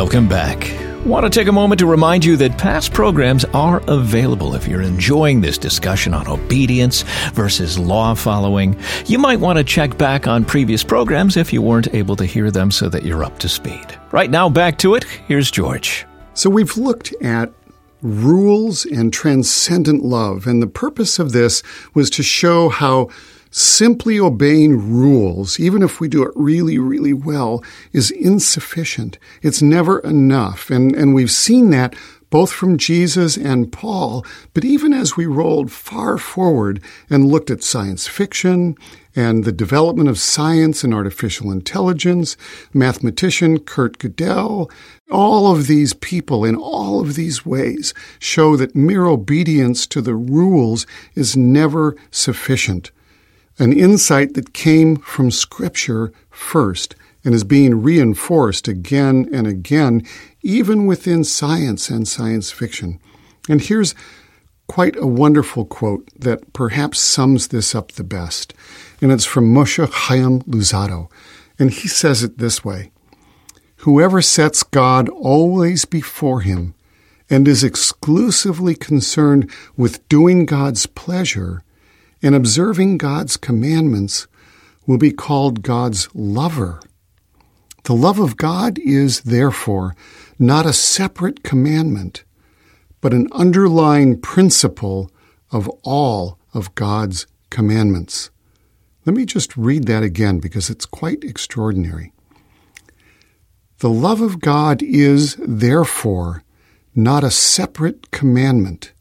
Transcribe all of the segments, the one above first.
Welcome back. Want to take a moment to remind you that past programs are available if you're enjoying this discussion on obedience versus law following. You might want to check back on previous programs if you weren't able to hear them so that you're up to speed. Right now, back to it. Here's George. So we've looked at rules and transcendent love, and the purpose of this was to show how simply obeying rules, even if we do it really, really well, is insufficient. It's never enough. And, and we've seen that both from Jesus and Paul, but even as we rolled far forward and looked at science fiction and the development of science and artificial intelligence, mathematician Kurt Gödel, all of these people in all of these ways show that mere obedience to the rules is never sufficient an insight that came from Scripture first and is being reinforced again and again, even within science and science fiction. And here's quite a wonderful quote that perhaps sums this up the best. And it's from Moshe Chaim Luzzatto. And he says it this way Whoever sets God always before him and is exclusively concerned with doing God's pleasure and observing God's commandments will be called God's lover. The love of God is, therefore, not a separate commandment, but an underlying principle of all of God's commandments. Let me just read that again because it's quite extraordinary. The love of God is, therefore, not a separate commandment,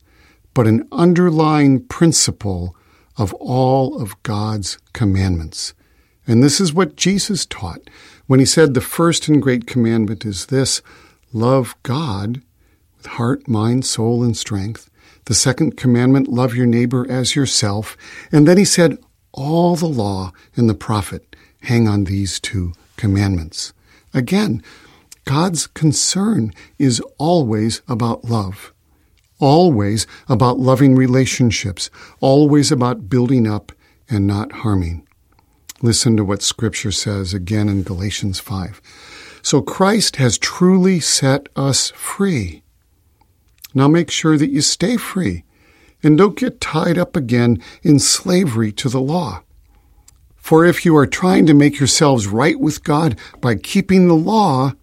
but an underlying principle of all of God's commandments. And this is what Jesus taught when he said, The first and great commandment is this love God with heart, mind, soul, and strength. The second commandment, love your neighbor as yourself. And then he said, All the law and the prophet hang on these two commandments. Again, God's concern is always about love always about loving relationships, always about building up and not harming. Listen to what Scripture says again in Galatians 5. So Christ has truly set us free. Now make sure that you stay free and don't get tied up again in slavery to the law. For if you are trying to make yourselves right with God by keeping the law,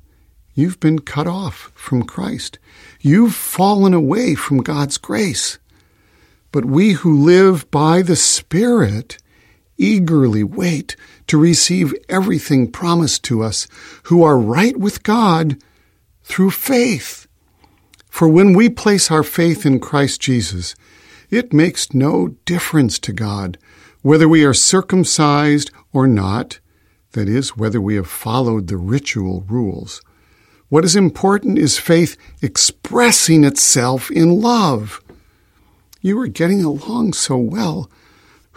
you've been cut off from Christ. You've fallen away from God's grace. But we who live by the Spirit eagerly wait to receive everything promised to us who are right with God through faith. For when we place our faith in Christ Jesus, it makes no difference to God whether we are circumcised or not, that is, whether we have followed the ritual rules. What is important is faith expressing itself in love. You are getting along so well.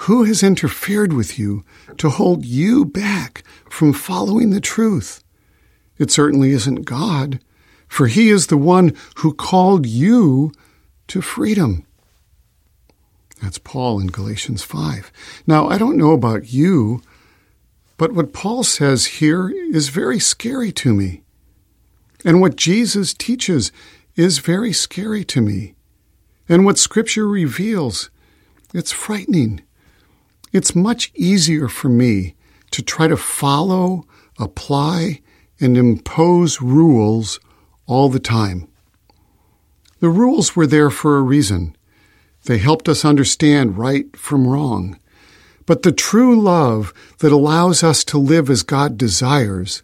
Who has interfered with you to hold you back from following the truth? It certainly isn't God, for He is the one who called you to freedom. That's Paul in Galatians 5. Now, I don't know about you, but what Paul says here is very scary to me. And what Jesus teaches is very scary to me. And what Scripture reveals, it's frightening. It's much easier for me to try to follow, apply, and impose rules all the time. The rules were there for a reason. They helped us understand right from wrong. But the true love that allows us to live as God desires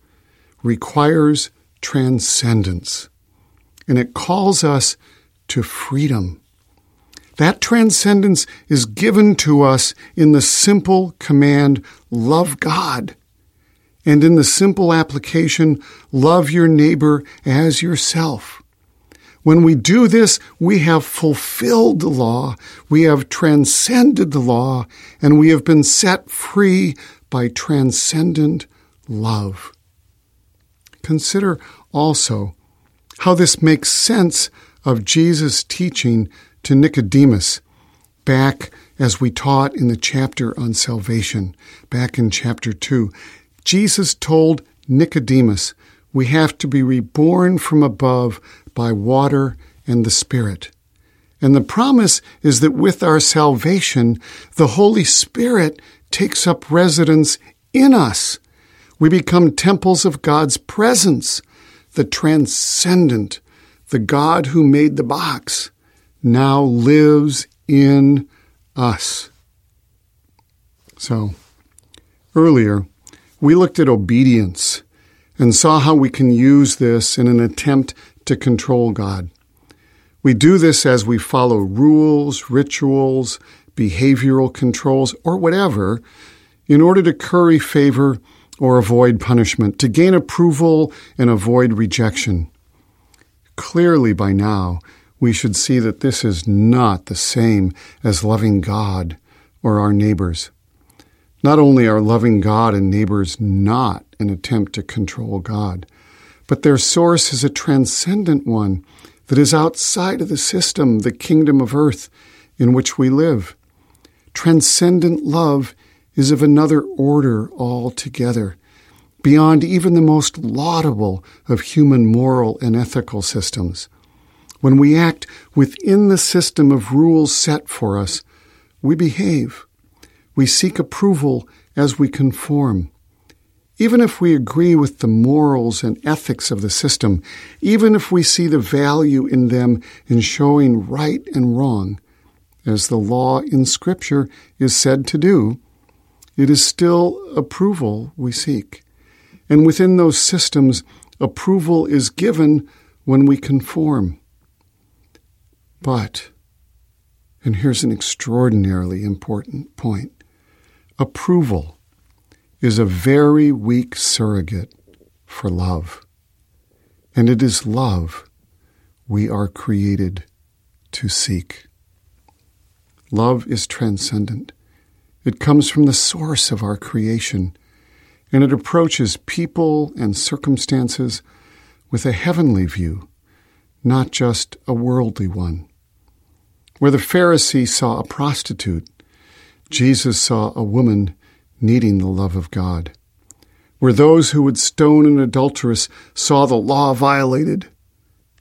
requires transcendence. And it calls us to freedom. That transcendence is given to us in the simple command, love God. And in the simple application, love your neighbor as yourself. When we do this, we have fulfilled the law, we have transcended the law, and we have been set free by transcendent love. Consider also how this makes sense of Jesus' teaching to Nicodemus back as we taught in the chapter on salvation, back in chapter 2. Jesus told Nicodemus, we have to be reborn from above by water and the Spirit. And the promise is that with our salvation, the Holy Spirit takes up residence in us. We become temples of God's presence, the transcendent, the God who made the box, now lives in us. So, earlier, we looked at obedience and saw how we can use this in an attempt to control God. We do this as we follow rules, rituals, behavioral controls, or whatever in order to curry favor or avoid punishment, to gain approval and avoid rejection. Clearly, by now, we should see that this is not the same as loving God or our neighbors. Not only are loving God and neighbors not an attempt to control God, but their source is a transcendent one that is outside of the system, the kingdom of earth in which we live. Transcendent love is of another order altogether, beyond even the most laudable of human moral and ethical systems. When we act within the system of rules set for us, we behave. We seek approval as we conform. Even if we agree with the morals and ethics of the system, even if we see the value in them in showing right and wrong, as the law in Scripture is said to do, it is still approval we seek. And within those systems, approval is given when we conform. But, and here's an extraordinarily important point Approval is a very weak surrogate for love. And it is love we are created to seek. Love is transcendent. It comes from the source of our creation, and it approaches people and circumstances with a heavenly view, not just a worldly one. Where the Pharisee saw a prostitute, Jesus saw a woman needing the love of God. Where those who would stone an adulteress saw the law violated,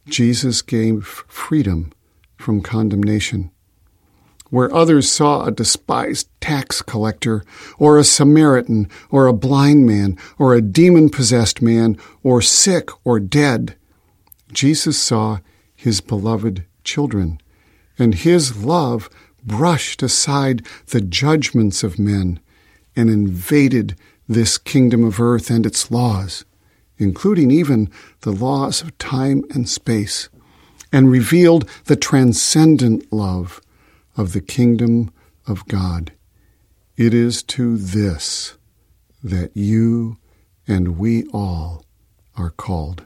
Jesus gave freedom from condemnation. Where others saw a despised tax collector, or a Samaritan, or a blind man, or a demon possessed man, or sick or dead, Jesus saw his beloved children, and his love brushed aside the judgments of men and invaded this kingdom of earth and its laws, including even the laws of time and space, and revealed the transcendent love of the kingdom of God. It is to this that you and we all are called.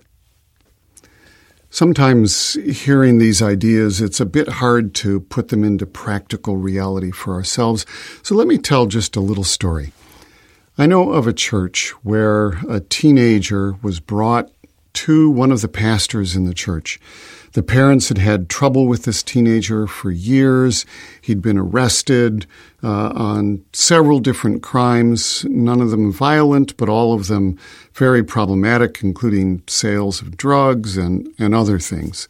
Sometimes hearing these ideas, it's a bit hard to put them into practical reality for ourselves. So let me tell just a little story. I know of a church where a teenager was brought to one of the pastors in the church. The parents had had trouble with this teenager for years. He'd been arrested uh, on several different crimes, none of them violent, but all of them very problematic, including sales of drugs and, and other things.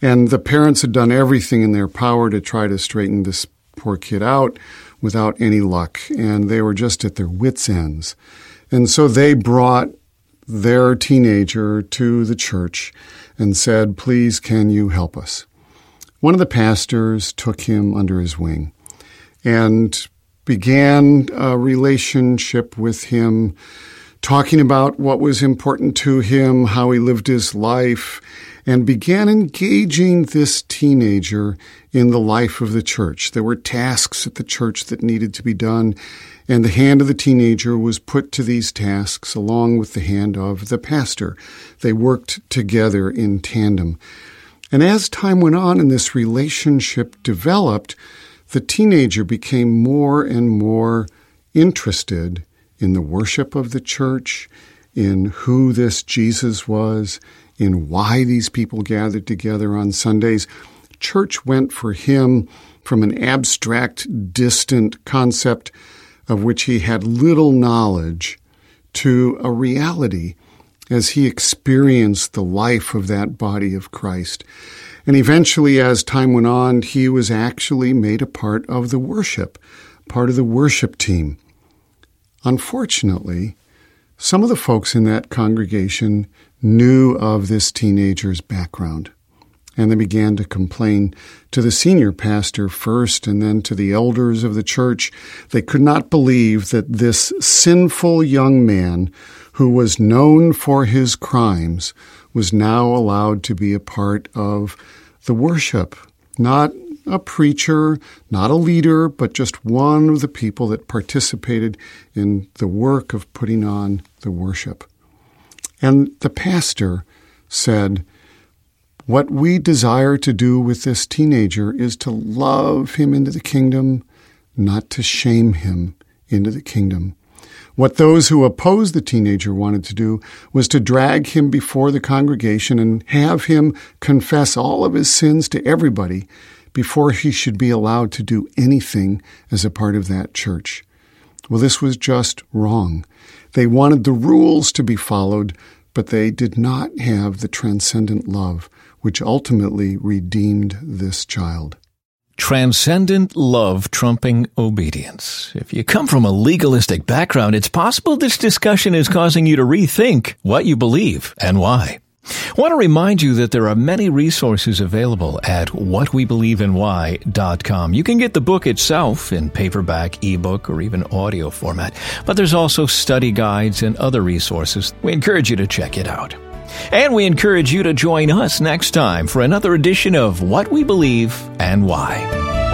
And the parents had done everything in their power to try to straighten this poor kid out without any luck. And they were just at their wits' ends. And so they brought their teenager to the church and said, Please, can you help us? One of the pastors took him under his wing and began a relationship with him, talking about what was important to him, how he lived his life, and began engaging this teenager in the life of the church. There were tasks at the church that needed to be done, and the hand of the teenager was put to these tasks along with the hand of the pastor. They worked together in tandem. And as time went on and this relationship developed, the teenager became more and more interested in the worship of the church, in who this Jesus was, in why these people gathered together on Sundays. Church went for him from an abstract, distant concept of which he had little knowledge to a reality. as he experienced the life of that body of Christ. And eventually, as time went on, he was actually made a part of the worship, part of the worship team. Unfortunately, some of the folks in that congregation knew of this teenager's background, and they began to complain to the senior pastor first and then to the elders of the church. They could not believe that this sinful young man who was known for his crimes, was now allowed to be a part of the worship. Not a preacher, not a leader, but just one of the people that participated in the work of putting on the worship. And the pastor said, What we desire to do with this teenager is to love him into the kingdom, not to shame him into the kingdom. What those who opposed the teenager wanted to do was to drag him before the congregation and have him confess all of his sins to everybody before he should be allowed to do anything as a part of that church. Well, this was just wrong. They wanted the rules to be followed, but they did not have the transcendent love which ultimately redeemed this child. Transcendent love trumping obedience. If you come from a legalistic background, it's possible this discussion is causing you to rethink what you believe and why. I want to remind you that there are many resources available at whatwebelieveandwhy.com. You can get the book itself in paperback, ebook, or even audio format, but there's also study guides and other resources. We encourage you to check it out. And we encourage you to join us next time for another edition of What We Believe and Why.